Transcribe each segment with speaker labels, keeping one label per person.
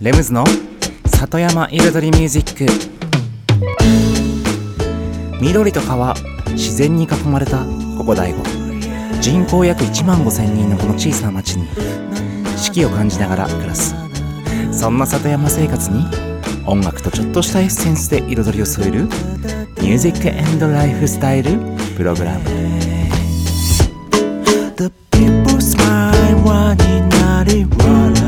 Speaker 1: レムズの里山彩りミュージック。緑と川自然に囲まれたここ大悟。人口約1万5千人のこの小さな町に四季を感じながら暮らす。そんな里山生活に音楽とちょっとしたエッセンスで彩りを添える「ミュージックエンドライフスタイル」プログラム。
Speaker 2: The people smile 輪になり笑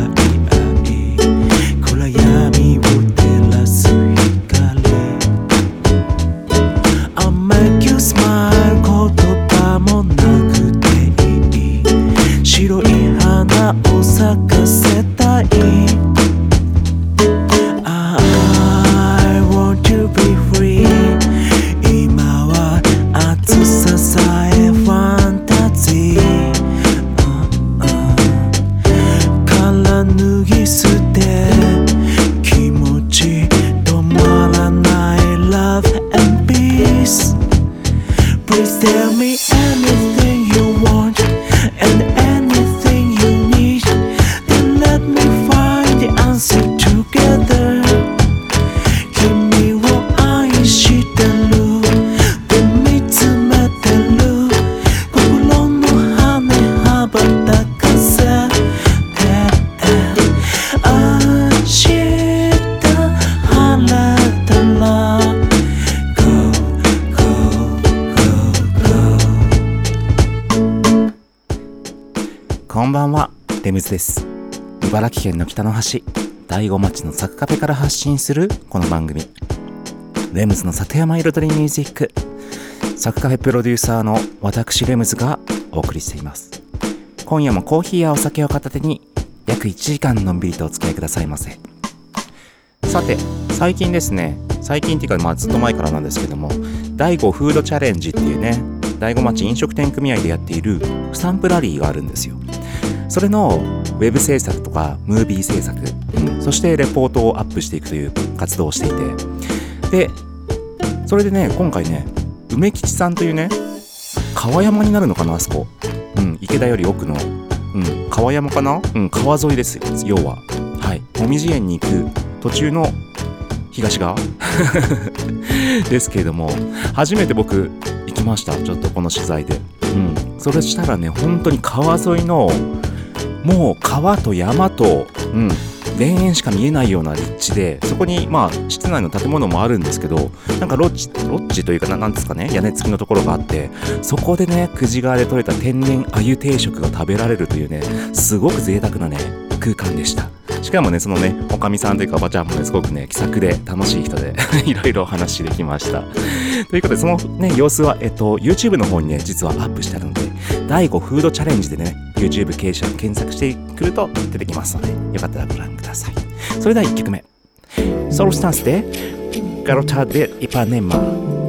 Speaker 1: レムズです。茨城県の北の端大子町のサクカフェから発信するこの番組。レムズの里山彩りミュージック。サクカフェプロデューサーの私レムズがお送りしています。今夜もコーヒーやお酒を片手に約1時間のんびりとお付き合いくださいませ。さて最近ですね。最近っていうかまあずっと前からなんですけども第5フードチャレンジっていうね大子町飲食店組合でやっているスタンプラリーがあるんですよ。それのウェブ制作とかムービー制作、そしてレポートをアップしていくという活動をしていて。でそれでね今回ね梅吉さんというね川山になるのかなあそこ、うん、池田より奥の、うん、川山かな、うん、川沿いです要は。はい。紅葉園に行く途中の東側。ですけれども初めて僕行きました。ちょっとこの取材で。うん。それしたらね本当に川沿いのもう川と山と、うん、田園しか見えないような立地でそこにまあ室内の建物もあるんですけどなんかロッジロッジというかななんですかね屋根付きのところがあってそこでね久慈川で採れた天然鮎定食が食べられるというねすごく贅沢なね空間でした。しかもねそのねおかみさんというかおばちゃんもねすごくね気さくで楽しい人で いろいろお話できました。ということでそのね様子はえっと YouTube の方にね実はアップしてあるので第5フードチャレンジでね YouTube 経営者検索してくると出てきますのでよかったらご覧ください。それでは1曲目。ソロスタンスでガロタでイパネマ。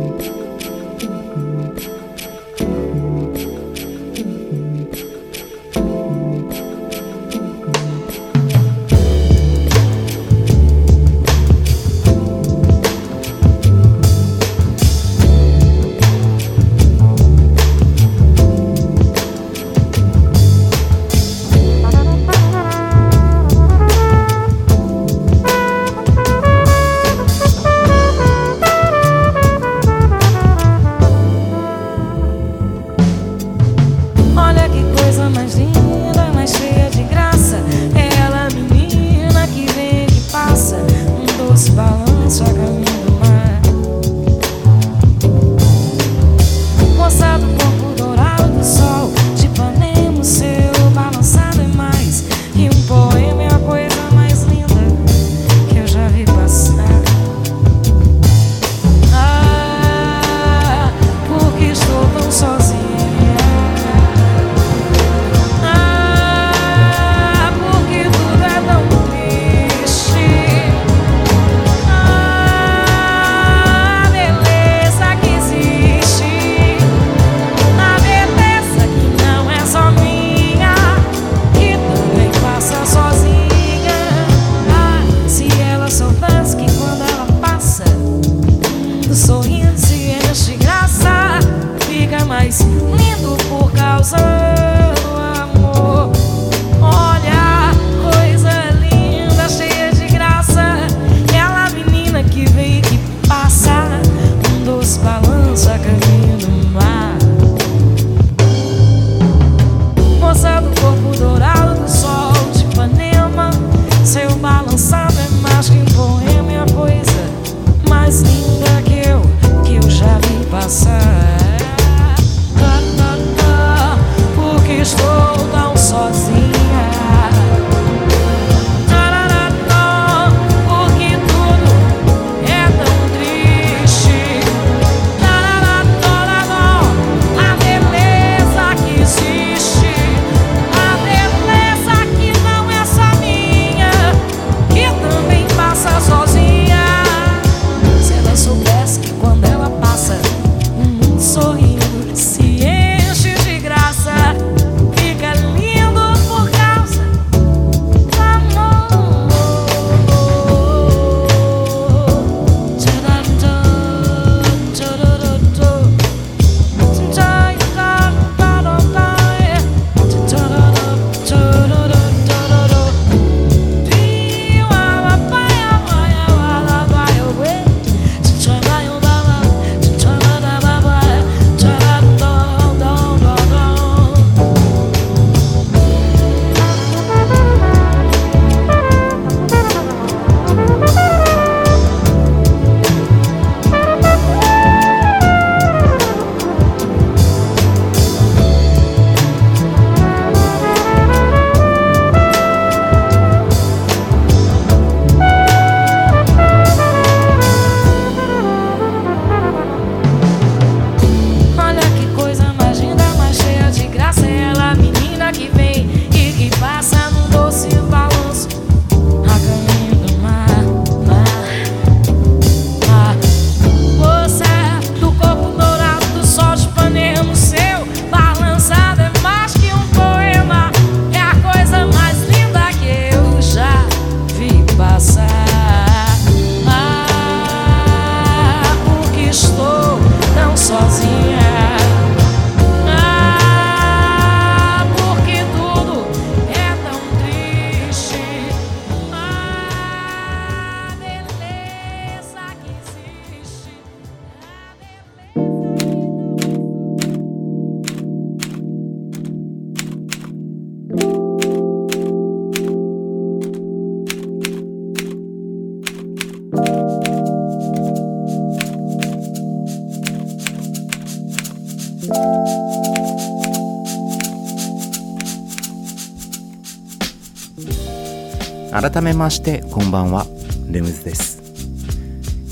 Speaker 1: 改めましてこんばんは。レムズです。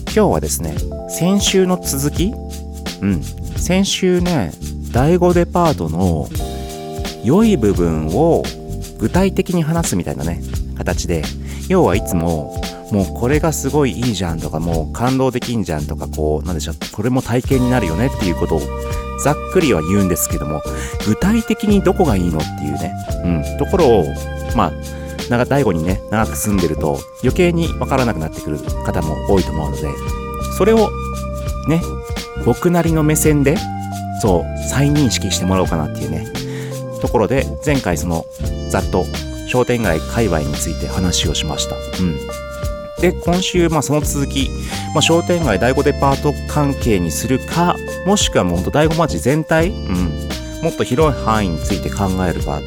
Speaker 1: 今日はですね先週の続きうん先週ね第5デパートの良い部分を具体的に話すみたいなね形で要はいつももうこれがすごいいいじゃんとかもう感動できんじゃんとかこうなんでしょうこれも体験になるよねっていうことをざっくりは言うんですけども具体的にどこがいいのっていうね、うん、ところをまあ長第5にね長く住んでると余計にわからなくなってくる方も多いと思うのでそれをね僕なりの目線でそう再認識してもらおうかなっていうねところで前回そのざっと商店街界隈について話をしました。うん。で、今週、まあその続き、まあ商店街第5デパート関係にするか、もしくはもうほんと第5町全体、うん。もっと広い範囲について考えるかって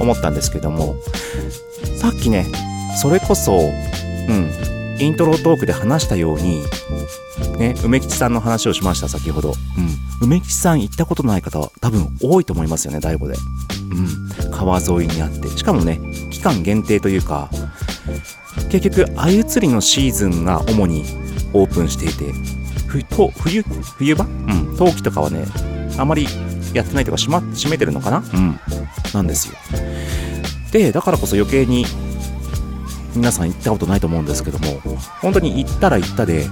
Speaker 1: 思ったんですけども、さっきね、それこそ、うん、イントロトークで話したように、ね、梅吉さんの話をしました、先ほど。うん。梅吉さん行ったことない方は多分多いと思いますよね、第5で。うん。川沿いにあって。しかもね、期間限定というか、結局、鮎釣りのシーズンが主にオープンしていて、ふと冬、冬場？うん。冬季とかはね、あまりやってないとか、閉ま、閉めてるのかな？うん。なんですよ。で、だからこそ余計に皆さん行ったことないと思うんですけども、本当に行ったら行ったで、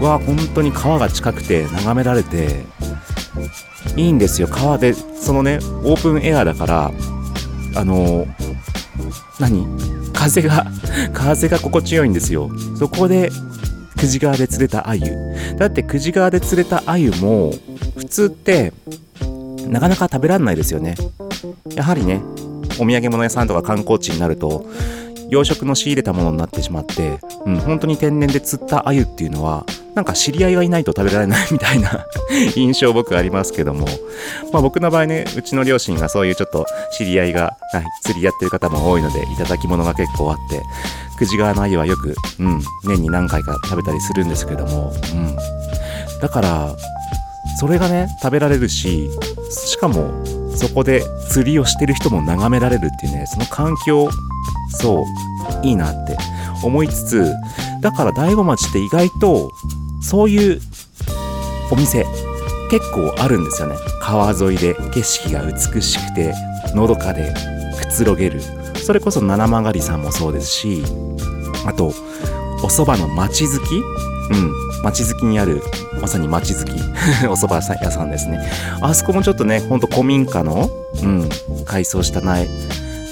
Speaker 1: うわ、本当に川が近くて眺められて、いいんですよ、川で、そのね、オープンエアだから、あの、何風が、風が心地よいんですよ。そこで、久慈川で釣れた鮎。だって久慈川で釣れた鮎も、普通って、なかなか食べられないですよね。やはりね、お土産物屋さんとか観光地になると、養殖の仕入れたものになってしまって、うん、本当に天然で釣った鮎っていうのは、なんか知り合いがいないと食べられないみたいな 印象僕ありますけども、まあ僕の場合ね、うちの両親がそういうちょっと知り合いが、はい釣りやってる方も多いので、いただき物が結構あって、久慈川の鮎はよく、うん、年に何回か食べたりするんですけども、うん。だから、それがね、食べられるし、しかも、そこで釣りをしてる人も眺められるっていうね、その環境、そう、いいなって思いつつ、だから大子町って意外と、そういうお店、結構あるんですよね。川沿いで景色が美しくて、のどかでくつろげる。それこそ七曲りさんもそうですし、あと、お蕎麦の町好き？うん、町好きにある、まさに町好き、お蕎麦屋さんですね。あそこもちょっとね、ほんと古民家の、うん、改装した内、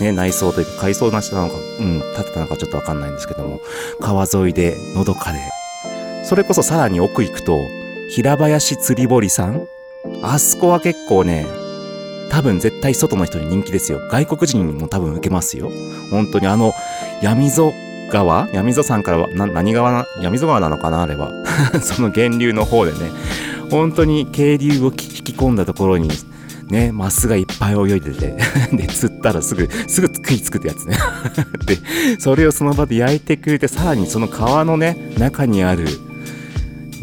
Speaker 1: ね、内装というか、改装なしたのか、うん、建てたのかちょっとわかんないんですけども、川沿いで、のどかで、それこそさらに奥行くと、平林釣り堀さん？あそこは結構ね、多分絶対外の人に人気ですよ。外国人にも多分受けますよ。本当にあの、闇溝川闇溝山からは、な、何川な、闇溝川なのかな？あれは。その源流の方でね、本当に渓流を引き込んだところに、ね、マスがいっぱい泳いでて、で、釣ったらすぐ、すぐ食いつくってやつね。で、それをその場で焼いてくれて、さらにその川のね、中にある、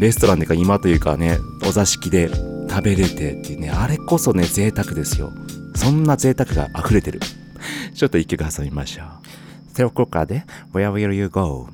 Speaker 1: レストランというか今というかね、お座敷で食べれてっていうね、あれこそね、贅沢ですよ。そんな贅沢が溢れてる。ちょっと一曲挟みましょう。セオコカで Where will you go?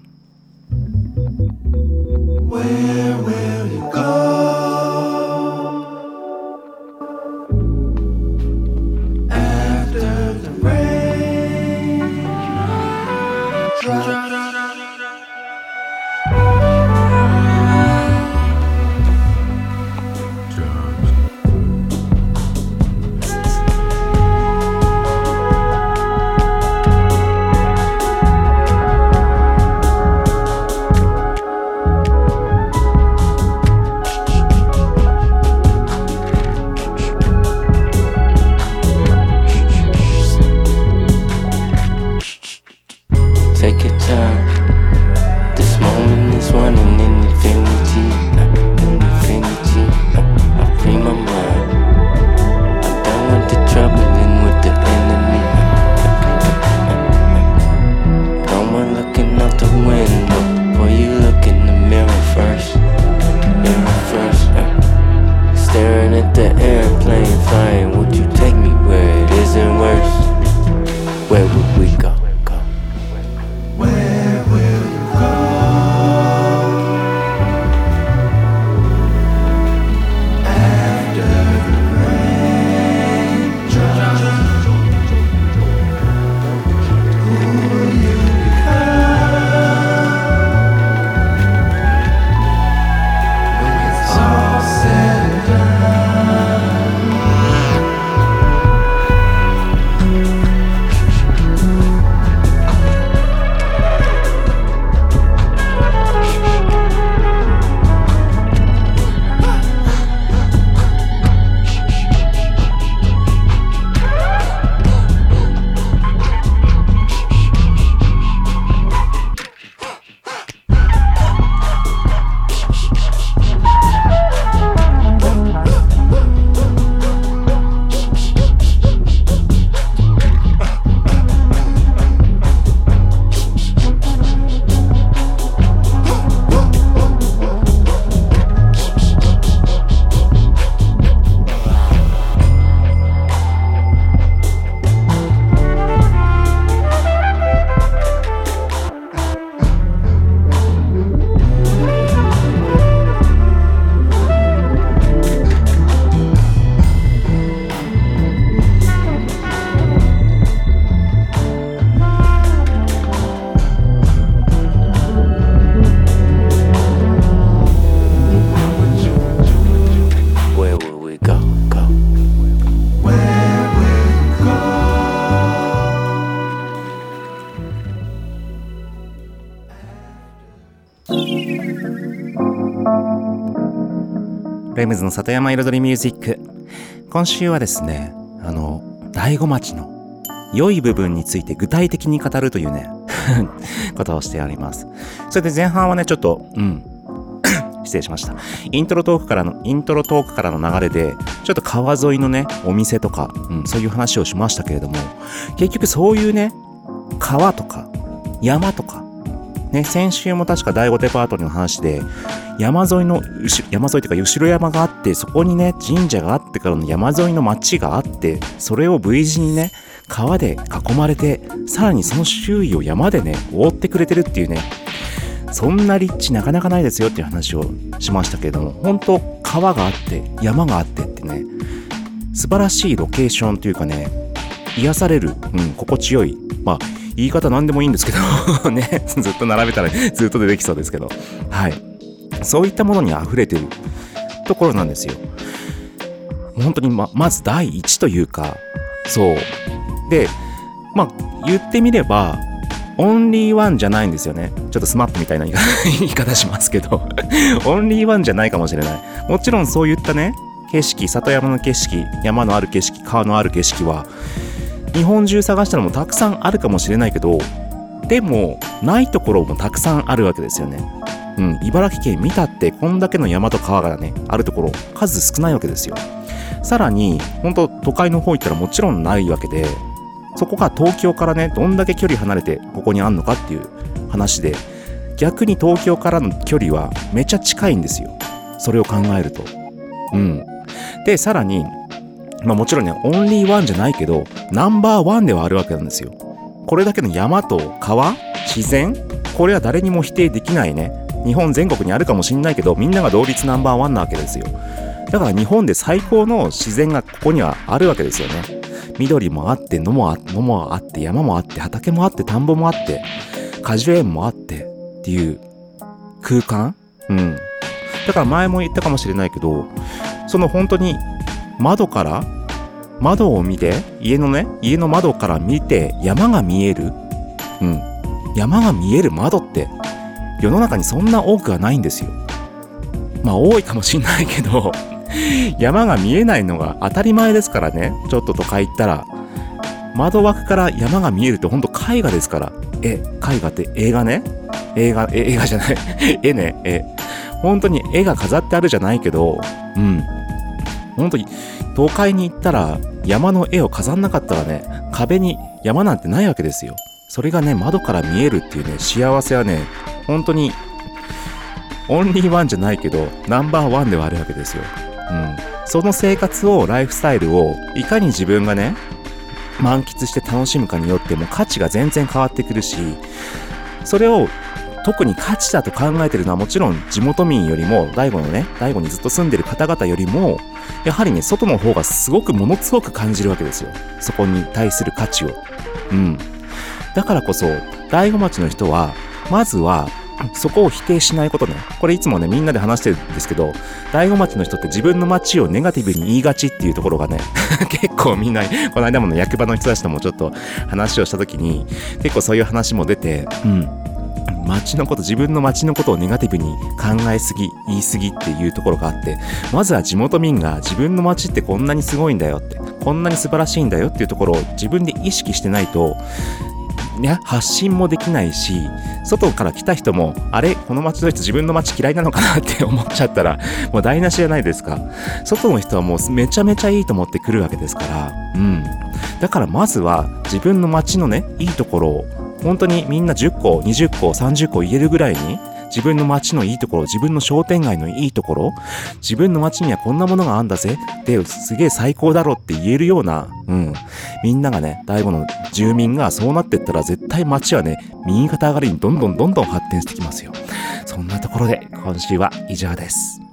Speaker 1: ムズの里山彩りミュージック。今週はですねあの醍醐町の良い部分について具体的に語るというね ことをしております。それで前半はねちょっとうん 失礼しました。イントロトークからのイントロトークからの流れでちょっと川沿いのねお店とか、うん、そういう話をしましたけれども結局そういうね川とか山とかね、先週も確か第5デパートリーの話で、山沿いの、山沿いというか後ろ山があって、そこにね、神社があってからの山沿いの町があって、それを V 字にね、川で囲まれて、さらにその周囲を山でね、覆ってくれてるっていうね、そんな立地なかなかないですよっていう話をしましたけれども、本当川があって、山があってってね、素晴らしいロケーションというかね、癒される、うん、心地よい、まあ、言い方何でもいいんですけどね、ずっと並べたらずっと出てきそうですけど、はい。そういったものに溢れてるところなんですよ。本当にま、まず第一というか、そう。で、まあ、言ってみれば、オンリーワンじゃないんですよね。ちょっと SMAP みたいな言い方しますけど オンリーワンじゃないかもしれない。もちろんそういったね、景色、里山の景色、山のある景色、川のある景色は、日本中探したらもたくさんあるかもしれないけどでもないところもたくさんあるわけですよね。うん、茨城県見たってこんだけの山と川がねあるところ数少ないわけですよ。さらに本当都会の方行ったらもちろんないわけでそこが東京からねどんだけ距離離れてここにあんのかっていう話で逆に東京からの距離はめちゃ近いんですよ。それを考えると。うん。で、さらにまあもちろんね、オンリーワンじゃないけど、ナンバーワンではあるわけなんですよ。これだけの山と川、自然、これは誰にも否定できないね。日本全国にあるかもしんないけど、みんなが同率ナンバーワンなわけですよ。だから日本で最高の自然がここにはあるわけですよね。緑もあって、野もあ野もあって、山もあって、畑もあって、田んぼもあって、果樹園もあってっていう空間？うん。だから前も言ったかもしれないけど、その本当に窓から窓を見て家のね家の窓から見て山が見える？うん山が見える窓って世の中にそんな多くはないんですよ。まあ多いかもしんないけど 山が見えないのが当たり前ですからね。ちょっと都会行ったら窓枠から山が見えるってほんと絵画ですから。え絵画って映画ね。映画映画じゃない。絵ねえ本当に絵が飾ってあるじゃないけどうん。本当に東海に行ったら山の絵を飾んなかったらね、壁に山なんてないわけですよ。それがね、窓から見えるっていうね、幸せはね、本当に、オンリーワンじゃないけど、ナンバーワンではあるわけですよ。うん。その生活を、ライフスタイルを、いかに自分がね、満喫して楽しむかによっても価値が全然変わってくるし、それを特に価値だと考えてるのはもちろん地元民よりも、大悟のね、大悟にずっと住んでる方々よりも、やはりね、外の方がすごくものすごく感じるわけですよ。そこに対する価値を。うん。だからこそ、大子町の人は、まずは、そこを否定しないことね。これいつもね、みんなで話してるんですけど、大子町の人って自分の町をネガティブに言いがちっていうところがね、結構みんな、この間もね、役場の人たちともちょっと話をした時に、結構そういう話も出て、うん。街のこと、自分の街のことをネガティブに考えすぎ、言いすぎっていうところがあって、まずは地元民が自分の街ってこんなにすごいんだよって、こんなに素晴らしいんだよっていうところを自分で意識してないと、ね、発信もできないし、外から来た人も、あれこの街の人自分の街嫌いなのかなって思っちゃったら、もう台無しじゃないですか。外の人はもうめちゃめちゃいいと思って来るわけですから、うん。だからまずは自分の街のね、いいところを本当にみんな10個、20個、30個言えるぐらいに、自分の街のいいところ、自分の商店街のいいところ、自分の街にはこんなものがあんだぜ、で、すげえ最高だろって言えるような、うん。みんながね、大悟の住民がそうなってったら絶対街はね、右肩上がりにどんどんどんどん発展してきますよ。そんなところで、今週は以上です。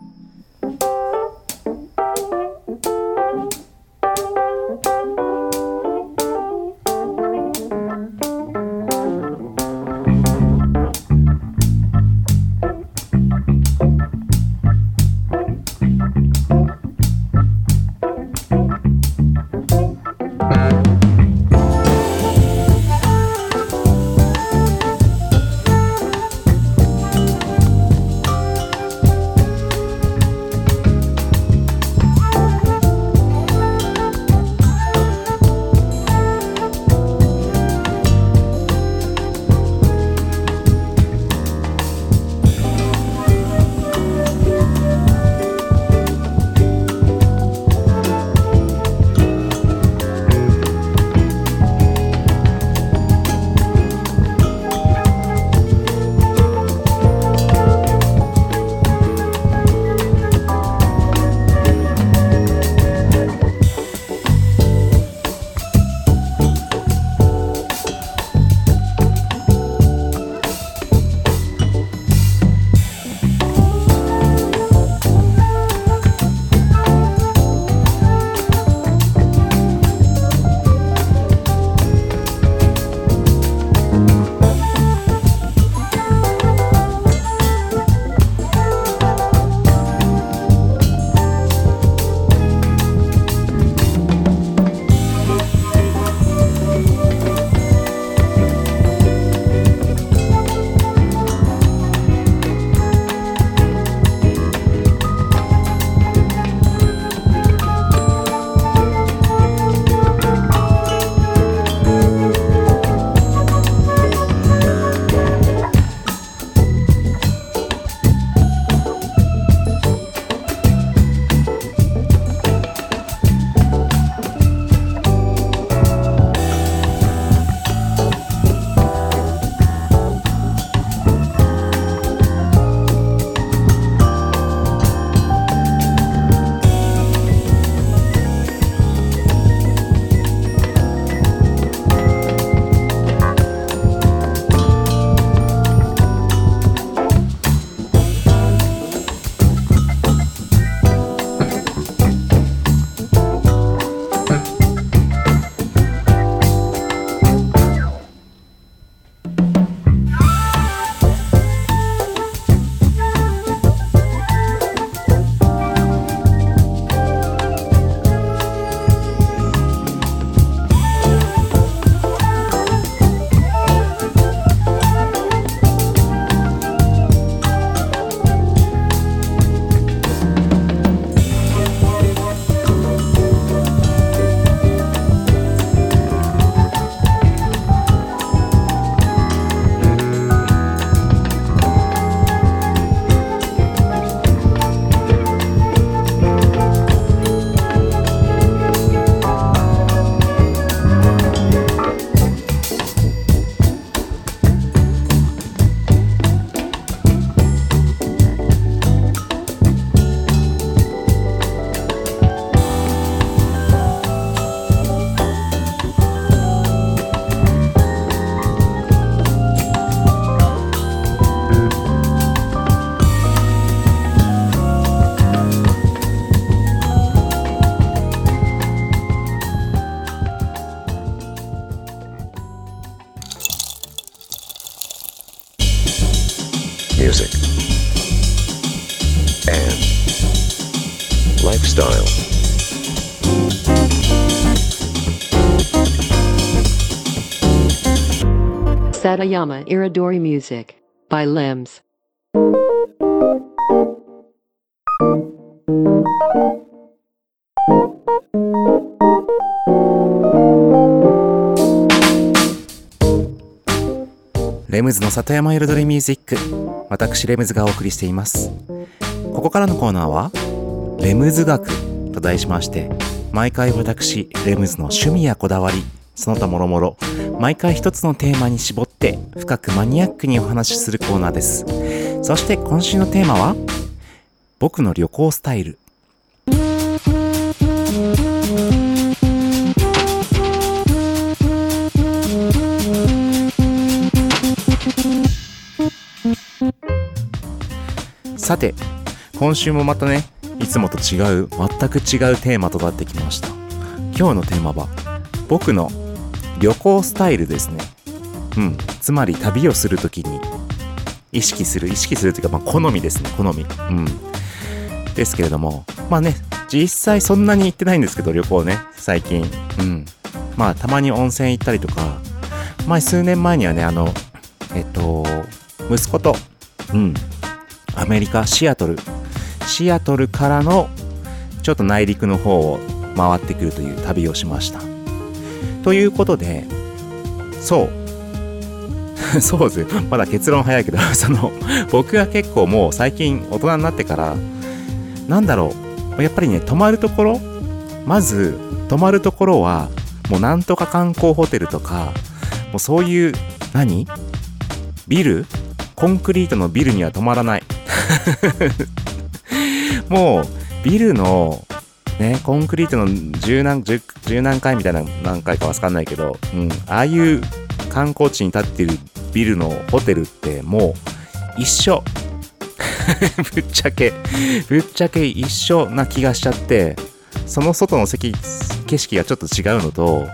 Speaker 3: Satayama Iridori Music by Limbs.
Speaker 1: レムズの里山彩りミュージック私レムズがお送りしていますここからのコーナーはレムズ学と題しまして毎回私レムズの趣味やこだわりその他もろもろ毎回一つのテーマに絞って深くマニアックにお話しするコーナーです。そして今週のテーマは僕の旅行スタイル。さて今週もまたねいつもと違う全く違うテーマとなってきました。今日のテーマは僕の旅行スタイルですね。うん。つまり旅をするときに意識する意識するというか、まあ、好みですね。好み。うん。ですけれどもまあね実際そんなに行ってないんですけど旅行ね。最近。うん。まあたまに温泉行ったりとか前数年前にはねあのえっと息子とうん。アメリカシアトル。シアトルからのちょっと内陸の方を回ってくるという旅をしましたということでそう。そうです。まだ結論早いけど その僕が結構もう最近大人になってからなんだろう。やっぱりね泊まるところまず泊まるところはもうなんとか観光ホテルとかもうそういう何？ビル？コンクリートのビルには泊まらない。もうビルのねコンクリートの十何十十何階みたいな何回かわかんないけど、うん、ああいう観光地に建ってるビルのホテルってもう一緒。ぶっちゃけぶっちゃけ一緒な気がしちゃってその外の席景色がちょっと違うのと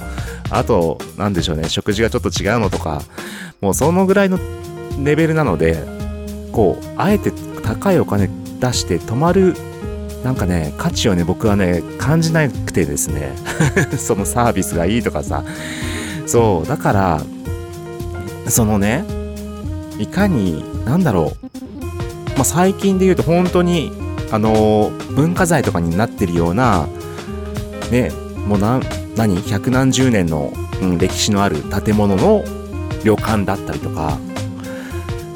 Speaker 1: あとなんでしょうね食事がちょっと違うのとかもうそのぐらいのレベルなのでこうあえて高いお金出して泊まるなんかね価値をね僕はね感じなくてですね。そのサービスがいいとかさ。そうだからそのねいかになんだろう、まあ、最近で言うと本当にあの文化財とかになってるようなねもう何何？百何十年の、うん、歴史のある建物の旅館だったりとか。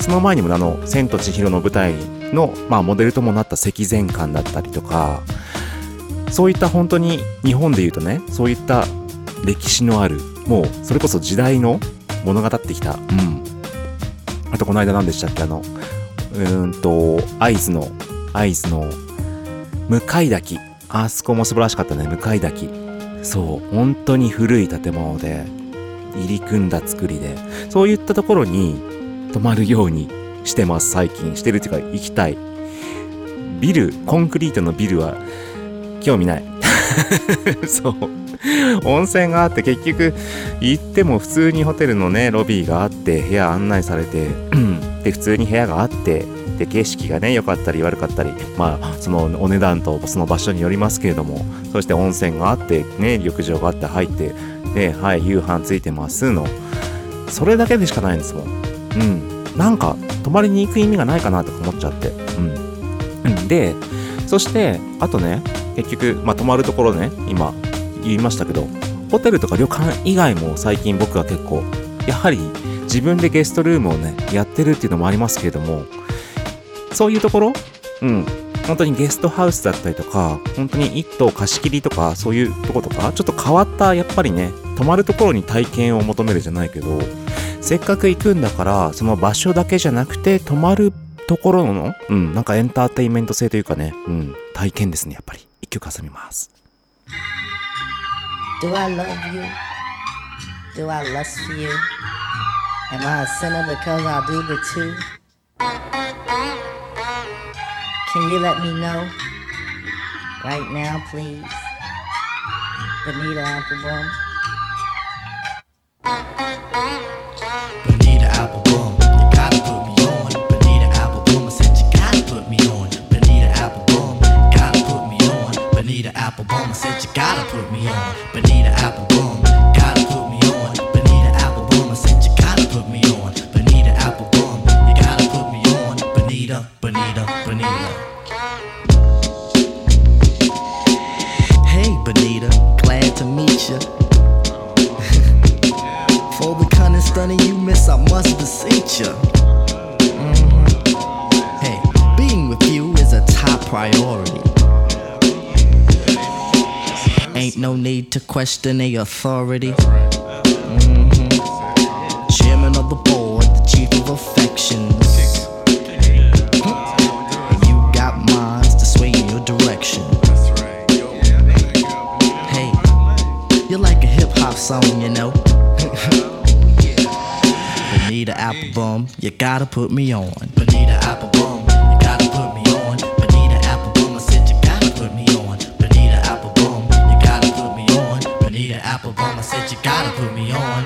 Speaker 1: その前にもあの「千と千尋の舞台の」まあ、モデルともなった石前館だったりとかそういった本当に日本でいうとねそういった歴史のあるもうそれこそ時代の物語ってきたうん。あとこの間何でしたっけあのうんと会津の会津の向井滝。あそこも素晴らしかったね向井滝。そう本当に古い建物で入り組んだ作りでそういったところに泊まるようにしてます。最近してるっていうか行きたい。ビルコンクリートのビルは興味ない。そう。温泉があって結局行っても普通にホテルのねロビーがあって部屋案内されて で普通に部屋があってで景色がね良かったり悪かったりまあそのお値段とその場所によりますけれどもそして温泉があってね浴場があって入ってではい夕飯ついてますの。それだけでしかないんですもん。うん。なんか泊まりに行く意味がないかなとか思っちゃって。うん、うん、でそしてあとね結局まあ泊まるところね今言いましたけどホテルとか旅館以外も最近僕は結構やはり自分でゲストルームをねやってるっていうのもありますけれどもそういうところうん。本当にゲストハウスだったりとか本当に一棟貸し切りとかそういうとことかちょっと変わったやっぱりね泊まるところに体験を求めるじゃないけどせっかく行くんだからその場所だけじゃなくて泊まるところのうんなんかエンターテインメント性というかねうん体験ですねやっぱり一曲挟みます
Speaker 4: Do I love you? Do I lust for you? Am I a sinner because I do the two? Can you let me know? Right now, please. Bonita
Speaker 2: Apple you gotta put me on. Bonita
Speaker 5: said you gotta put me on. Bonita gotta put me on. Bonita said you gotta put me on. Bonita gotta put me on. Bonita said you gotta put me on. Bonita you gotta put me on. Bonita, Bonita. Honey, you miss, I must beseech ya. Mm-hmm. Hey, being with you is a top priority. Ain't no need to question the authority. Bonita Applebum, you gotta put me on. Bonita Applebum, you gotta put me on. Bonita Applebum, I said you gotta put me on. Bonita Applebum, you gotta put me on. Bonita Applebum, I said you gotta put me on.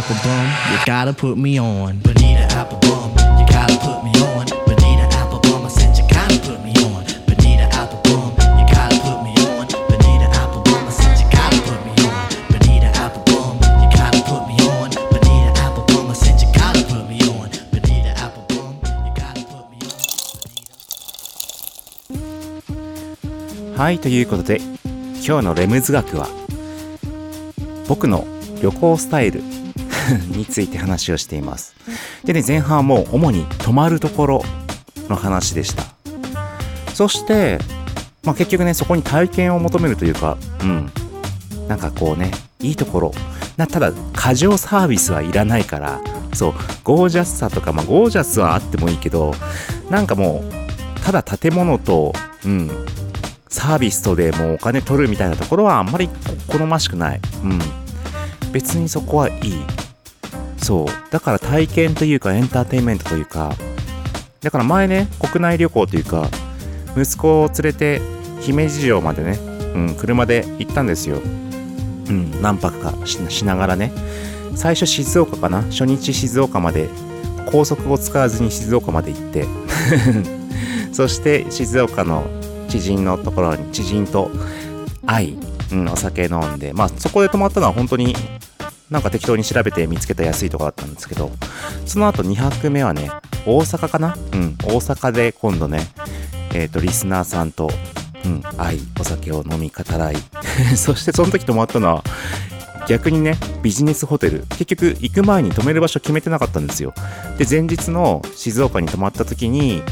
Speaker 5: Applebum, you gotta put me on. Bonita Applebum, you gotta put me on. Bonita Applebum, I said you gotta put me on. Bonita Applebum, you gotta put me on. Bonita Applebum, I said you gotta put me on. Bonita Applebum, you gotta put me on. Bonita Applebum, I said you gotta put me on. Bonita Applebum, you gotta put me on.
Speaker 1: はい、ということで、今日のレムズ学は、僕の旅行スタイル について話をしています。でね、前半はもう主に泊まるところの話でした。そして、まあ結局ね、そこに体験を求めるというか、うん。なんかこうね、いいところ。なただ、過剰サービスはいらないから、そう、ゴージャスさとか、まあゴージャスはあってもいいけど、なんかもう、ただ建物と、うん、サービスとでもうお金取るみたいなところはあんまり好ましくない。うん。別にそこはいい。そう。だから体験というかエンターテインメントというか、だから前ね、国内旅行というか、息子を連れて姫路城までね、うん、車で行ったんですよ。うん、何泊かしながらね。最初静岡かな？初日静岡まで、高速を使わずに静岡まで行って、そして静岡の知人のところに知人と会い、うん、お酒飲んでまあそこで泊まったのは本当になんか適当に調べて見つけた安いとこだったんですけどその後2泊目はね大阪かな？うん大阪で今度ねえっ、とリスナーさんと、うん、会いお酒を飲み語らい。そしてその時泊まったのは逆にねビジネスホテル。結局行く前に泊める場所決めてなかったんですよ。で前日の静岡に泊まった時に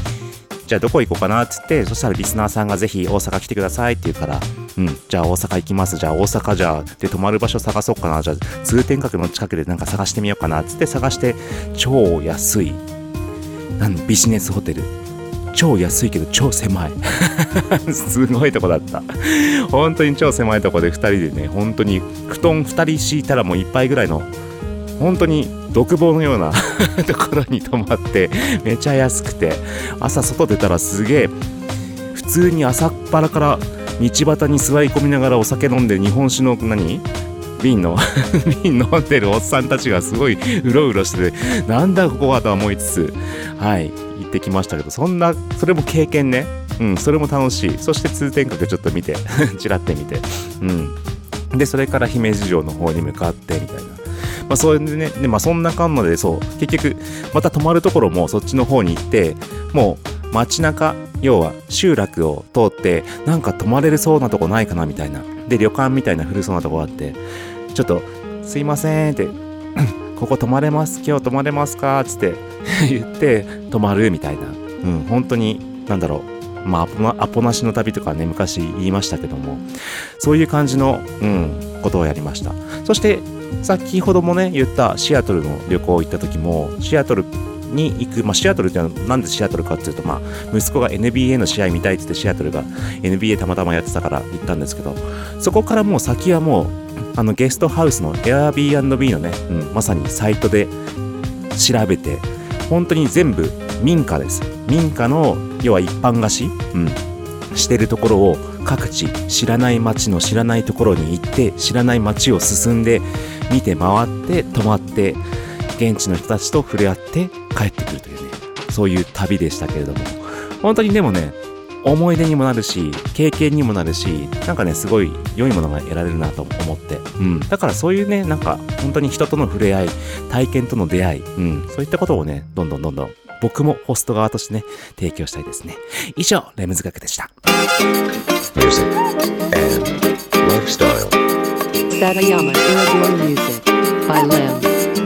Speaker 1: じゃあどこ行こうかなっつってそしたらリスナーさんがぜひ大阪来てくださいって言うからうんじゃあ大阪行きます。じゃあ大阪じゃあで泊まる場所探そうかな。じゃあ通天閣の近くでなんか探してみようかなっつって探して超安いなんビジネスホテル。超安いけど超狭い。すごいとこだった。本当に超狭いとこで2人でね本当に布団2人敷いたらもういっぱいぐらいの本当に独房のような ところに泊まってめちゃ安くて朝外出たらすげえ普通に朝っぱらから道端に座り込みながらお酒飲んで日本酒の何？瓶の 瓶飲んでるおっさんたちがすごいうろうろしててなんだここはとは思いつつはい行ってきましたけどそんなそれも経験ね。うんそれも楽しい。そして通天閣ちょっと見てちらって見て。うん。でそれから姫路城の方に向かってみたいな。まあ、それでね、でまあ、そんなかんので、そう、結局、また泊まるところもそっちの方に行って、もう街中、要は集落を通って、なんか泊まれるそうなとこないかなみたいな。で、旅館みたいな古そうなとこあって、ちょっと、すいませんって、ここ泊まれます今日泊まれますかつって言って、泊まるみたいな。うん、本当に、なんだろう。まあ、アポなアポなしの旅とかね、昔言いましたけども、そういう感じの、うん、ことをやりました。そして、先ほどもね、言ったシアトルの旅行行った時も、シアトルに行く、まあ、シアトルっていうのはなんでシアトルかっていうと、まあ、息子が NBA の試合見たいって言ってシアトルが NBA たまたまやってたから行ったんですけどそこからもう先はもうあのゲストハウスの Airbnb のね、うん、まさにサイトで調べて本当に全部民家です。民家の要は一般貸し、うん、してるところを各地知らない街の知らないところに行って知らない街を進んで見て回って泊まって現地の人たちと触れ合って帰ってくるというね。そういう旅でしたけれども。本当にでもね思い出にもなるし経験にもなるしなんかねすごい良いものが得られるなと思って、うん、だからそういうねなんか本当に人との触れ合い体験との出会い、うん、そういったことをねどんどんどんどん僕もホスト側としてね提供したいですね。以上レムズ学でした。
Speaker 6: Music and lifestyle.
Speaker 3: Satayama Iridori Music by Limbs.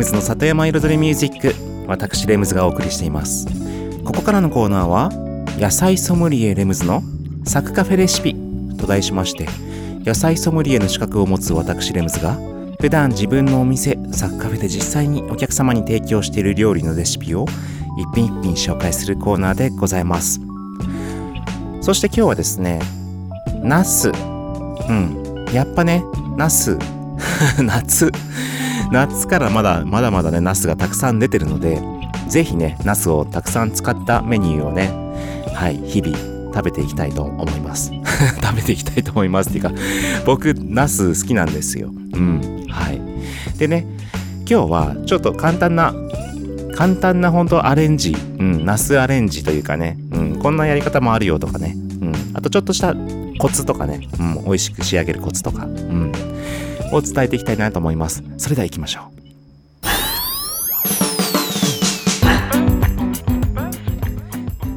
Speaker 1: ムズの里山彩りミュージック私レムズがお送りしています。ここからのコーナーは野菜ソムリエレムズのサクカフェレシピと題しまして野菜ソムリエの資格を持つ私レムズが普段自分のお店サクカフェで実際にお客様に提供している料理のレシピを一品一品紹介するコーナーでございます。そして今日はですねナス。うん。やっぱねナス。夏。夏からまだまだまだねナスがたくさん出てるのでぜひねナスをたくさん使ったメニューをねはい日々食べていきたいと思います。食べていきたいと思いますっていうか僕ナス好きなんですよ。うんはい。でね今日はちょっと簡単な簡単な本当アレンジ、うん、ナスアレンジというかね、うん、こんなやり方もあるよとかね、うん、あとちょっとしたコツとかね、うん、美味しく仕上げるコツとか、うん、を伝えていきたいなと思います。それでは行きましょう。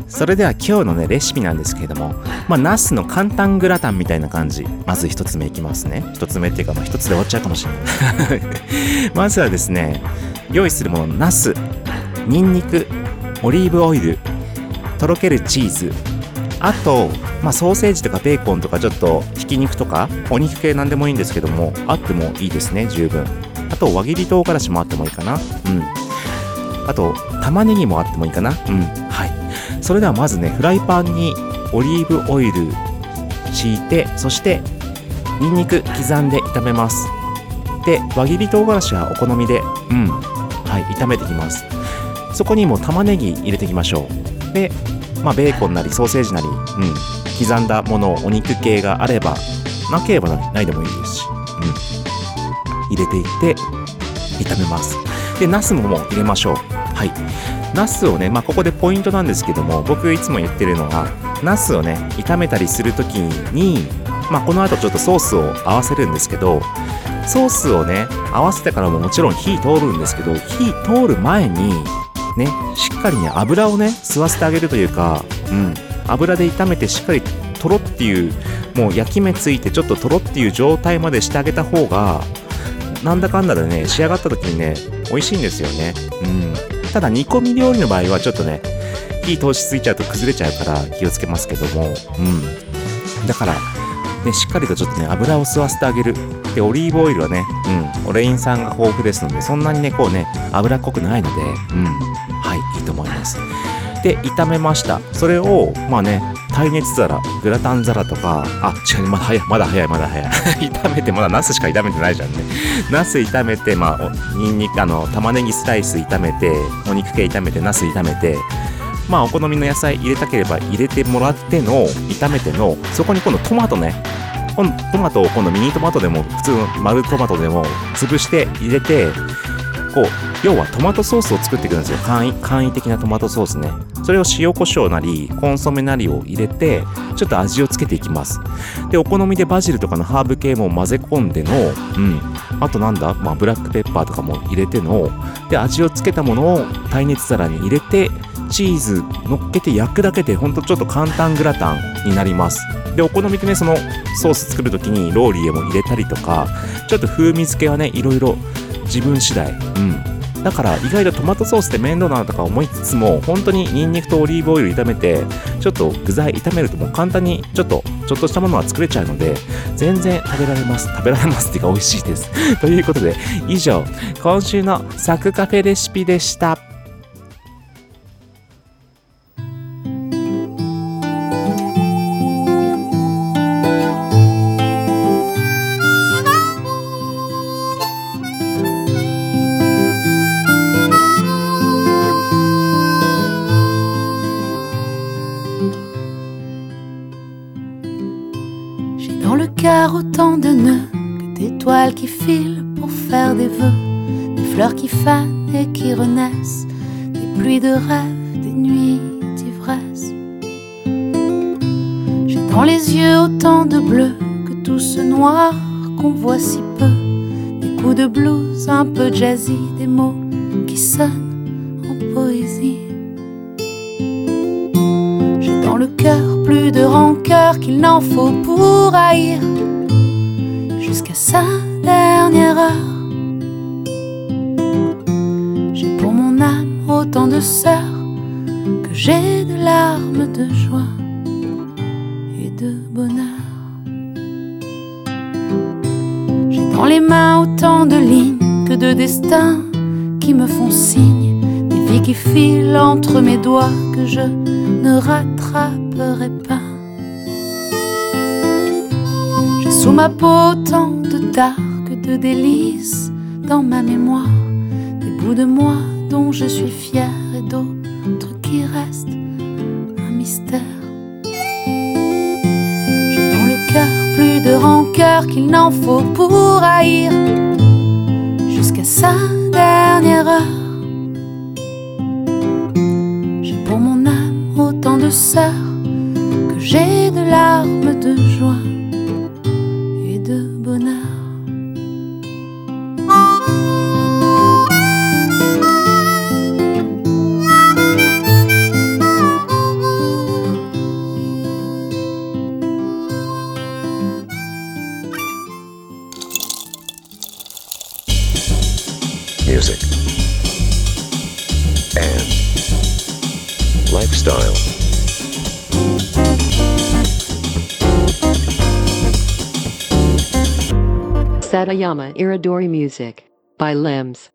Speaker 1: それでは今日のねレシピなんですけれどもまあナスの簡単グラタンみたいな感じ。まず一つ目いきますね。一つ目っていうかまあ一つで終わっちゃうかもしれない。まずはですね用意するものナスニンニクオリーブオイルとろけるチーズあと、まあ、ソーセージとかベーコンとかちょっとひき肉とかお肉系なんでもいいんですけどもあってもいいですね十分。あと輪切り唐辛子もあってもいいかな。うん。あと玉ねぎもあってもいいかな。うん。はい。それではまずねフライパンにオリーブオイル敷いてそしてニンニク刻んで炒めます。で輪切り唐辛子はお好みでうん。はい炒めていきます。そこにも玉ねぎ入れていきましょう。でまあベーコンなりソーセージなり、うん、刻んだものお肉系があればなければないでもいいですし、うん、入れていって炒めます。でナスももう入れましょう。はい。ナスをね、まあ、ここでポイントなんですけども僕いつも言ってるのがナスをね炒めたりする時に、まあ、この後ちょっとソースを合わせるんですけどソースをね合わせてからももちろん火通るんですけど火通る前にねしっかりね油をね吸わせてあげるというか、うん、油で炒めてしっかりとろっていうもう焼き目ついてちょっととろっていう状態までしてあげた方がなんだかんだでね仕上がった時にね美味しいんですよね。うん。ただ煮込み料理の場合はちょっとね火通しすぎちゃうと崩れちゃうから気をつけますけども。うん。だからね、しっかりとちょっとね、油を吸わせてあげる。で、オリーブオイルはね、うん、オレイン酸が豊富ですので、そんなにね、こうね、脂っこくないので、うん、はい、いいと思います。で、炒めました。それを、まあね、耐熱皿、グラタン皿とか、あ、違う、まだ早い、まだ早い、まだ早い。炒めて、まだナスしか炒めてないじゃんね。ナス炒めて、まあ、ニンニク、あの、玉ねぎスライス炒めて、お肉系炒めて、ナス炒めて、まあお好みの野菜入れたければ入れてもらっての炒めてのそこに今度トマトね。トマトを今度ミニトマトでも普通の丸トマトでも潰して入れてこう要はトマトソースを作っていくんですよ。簡易簡易的なトマトソースね。それを塩コショウなりコンソメなりを入れてちょっと味をつけていきます。でお好みでバジルとかのハーブ系も混ぜ込んでのうん。あとなんだ、まあ、ブラックペッパーとかも入れてので味をつけたものを耐熱皿に入れてチーズ乗っけて焼くだけでほんとちょっと簡単グラタンになります。でお好みでねそのソース作る時にローリエも入れたりとかちょっと風味付けはねいろいろ自分次第。うん。だから意外とトマトソースって面倒なのとか思いつつも本当にニンニクとオリーブオイル炒めてちょっと具材炒めるともう簡単にちょっとちょっとしたものは作れちゃうので全然食べられます。食べられますっていうか美味しいです。ということで以上今週のサクカフェレシピでした。
Speaker 7: Et de bonheur. J'ai dans les mains autant de lignes que de destins qui me font signe, des vies qui filent entre mes doigts que je ne rattraperai pas. J'ai sous ma peau tant de dards que de délices dans ma mémoire, des bouts de moi dont je suis fière et d'autres qui restent de rancœur qu'il n'en faut pour haïr jusqu'à sa dernière heure. J'ai pour mon âme autant de de sœur que j'ai de larmes de joie et de bonheur.
Speaker 3: Satayama Iridori Music by Limbs.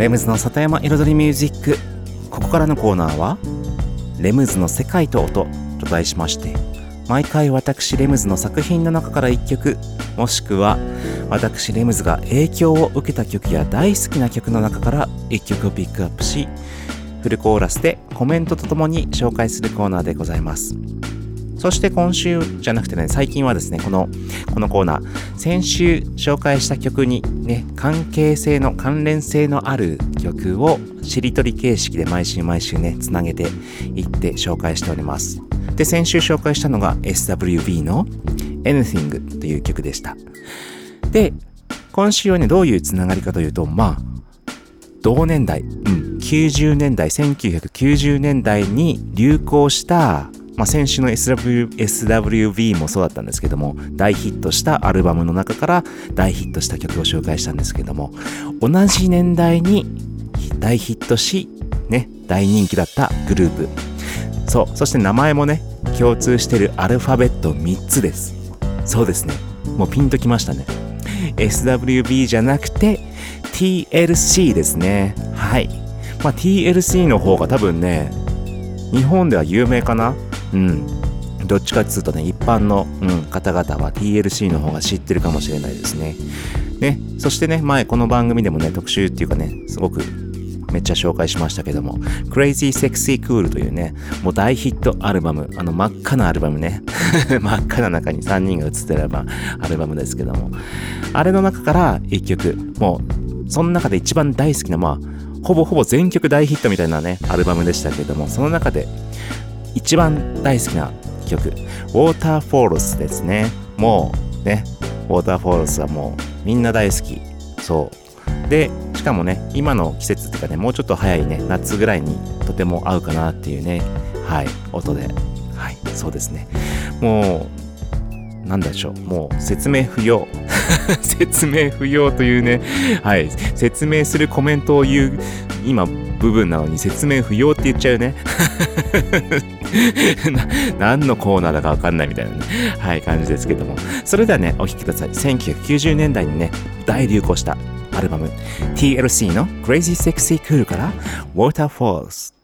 Speaker 1: レムズの里山彩りミュージック。ここからのコーナーは「レムズの世界と音」と題しまして毎回私レムズの作品の中から1曲もしくは私レムズが影響を受けた曲や大好きな曲の中から1曲をピックアップしフルコーラスでコメントとともに紹介するコーナーでございます。そして今週じゃなくてね、最近はですね、この、このコーナー、先週紹介した曲にね、関係性の、関連性のある曲をしりとり形式で毎週毎週ね、つなげていって紹介しております。で、先週紹介したのが SWB の Anything という曲でした。で、今週はね、どういうつながりかというと、まあ、同年代、うん、90年代、1990年代に流行した、まあ、先週の SW SWB もそうだったんですけども、大ヒットしたアルバムの中から大ヒットした曲を紹介したんですけども、同じ年代に大ヒットし、ね、大人気だったグループ。そう、そして名前もね、共通してるアルファベット3つです。そうですね。もうピンときましたね。SWB じゃなくて TLC ですね。はい。まあ TLC の方が多分ね、日本では有名かなうん。どっちかっつうとね、一般の、うん、方々は TLC の方が知ってるかもしれないですね。ね、そしてね、前この番組でもね、特集っていうかね、すごくめっちゃ紹介しましたけども、Crazy Sexy Cool というね、もう大ヒットアルバム、あの真っ赤なアルバムね、真っ赤な中に3人が写ってるアアルバムですけども、あれの中から1曲、もう、その中で一番大好きな、まあ、ほぼほぼ全曲大ヒットみたいなね、アルバムでしたけども、その中で一番大好きな曲、Waterfalls ですね。もうね、Waterfalls はもうみんな大好き。そう。で、しかもね、今の季節っていうかね、もうちょっと早いね、夏ぐらいにとても合うかなっていうね、はい、音で。はい、そうですね。もう、なんでしょう、もう説明不要。説明不要というね、はい、説明するコメントを言う、今、部分なのに説明不要って言っちゃうね。な何のコーナーだかわかんないみたいなね、はい、感じですけども。それではね、お聴きください。1990年代にね、大流行したアルバム、TLC の Crazy Sexy Cool から Waterfalls。「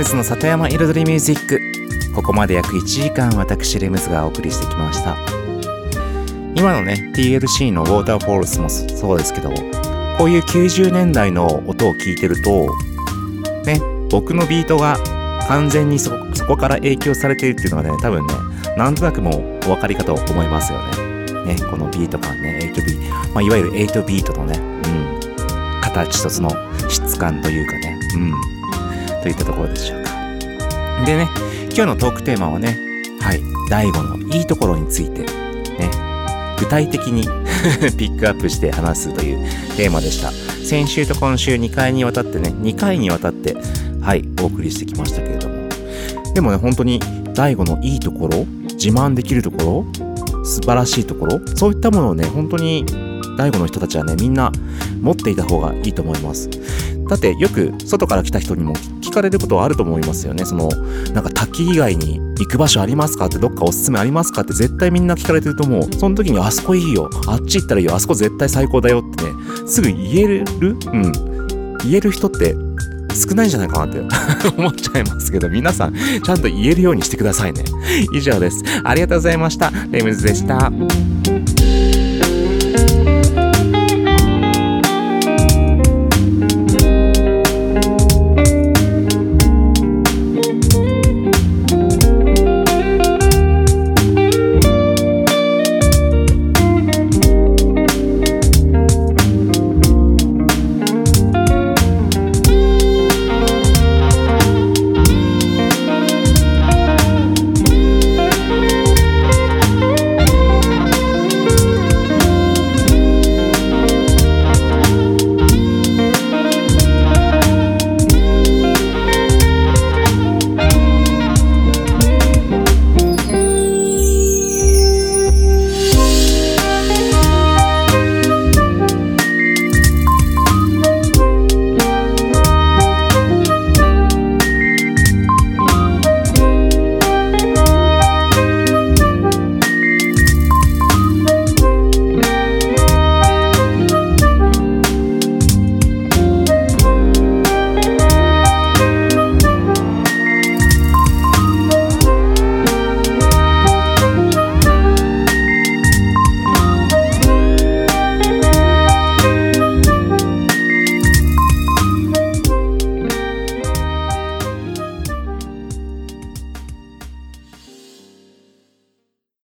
Speaker 1: ムズの里山彩りミュージック。ここまで約1時間私レムズがお送りしてきました。今のね TLC の Waterfalls もそうですけどこういう90年代の音を聞いてるとね僕のビートが完全にそこから影響されているっていうのがね多分ねなんとなくもうお分かりかと思いますよね。ねこのビート感ね8ビート、まあ、いわゆる8ビートのねうん形とその質感というかねうん。といったところでしょうか。でね、今日のトークテーマはね、はい、大悟のいいところについて、ね、具体的に ピックアップして話すというテーマでした。先週と今週2回にわたってね、2回にわたって、はい、お送りしてきましたけれども。でもね、本当に大悟のいいところ、自慢できるところ、素晴らしいところ、そういったものをね、本当に大悟の人たちはね、みんな持っていた方がいいと思います。だってよく外から来た人にも聞かれることはあると思いますよね。その、なんか滝以外に行く場所ありますかってどっかおすすめありますかって絶対みんな聞かれてると思う。その時にあそこいいよ。あっち行ったらいいよ。あそこ絶対最高だよってね、すぐ言えるうん。言える人って少ないんじゃないかなって 思っちゃいますけど、皆さんちゃんと言えるようにしてくださいね。以上です。ありがとうございました。レムズでした。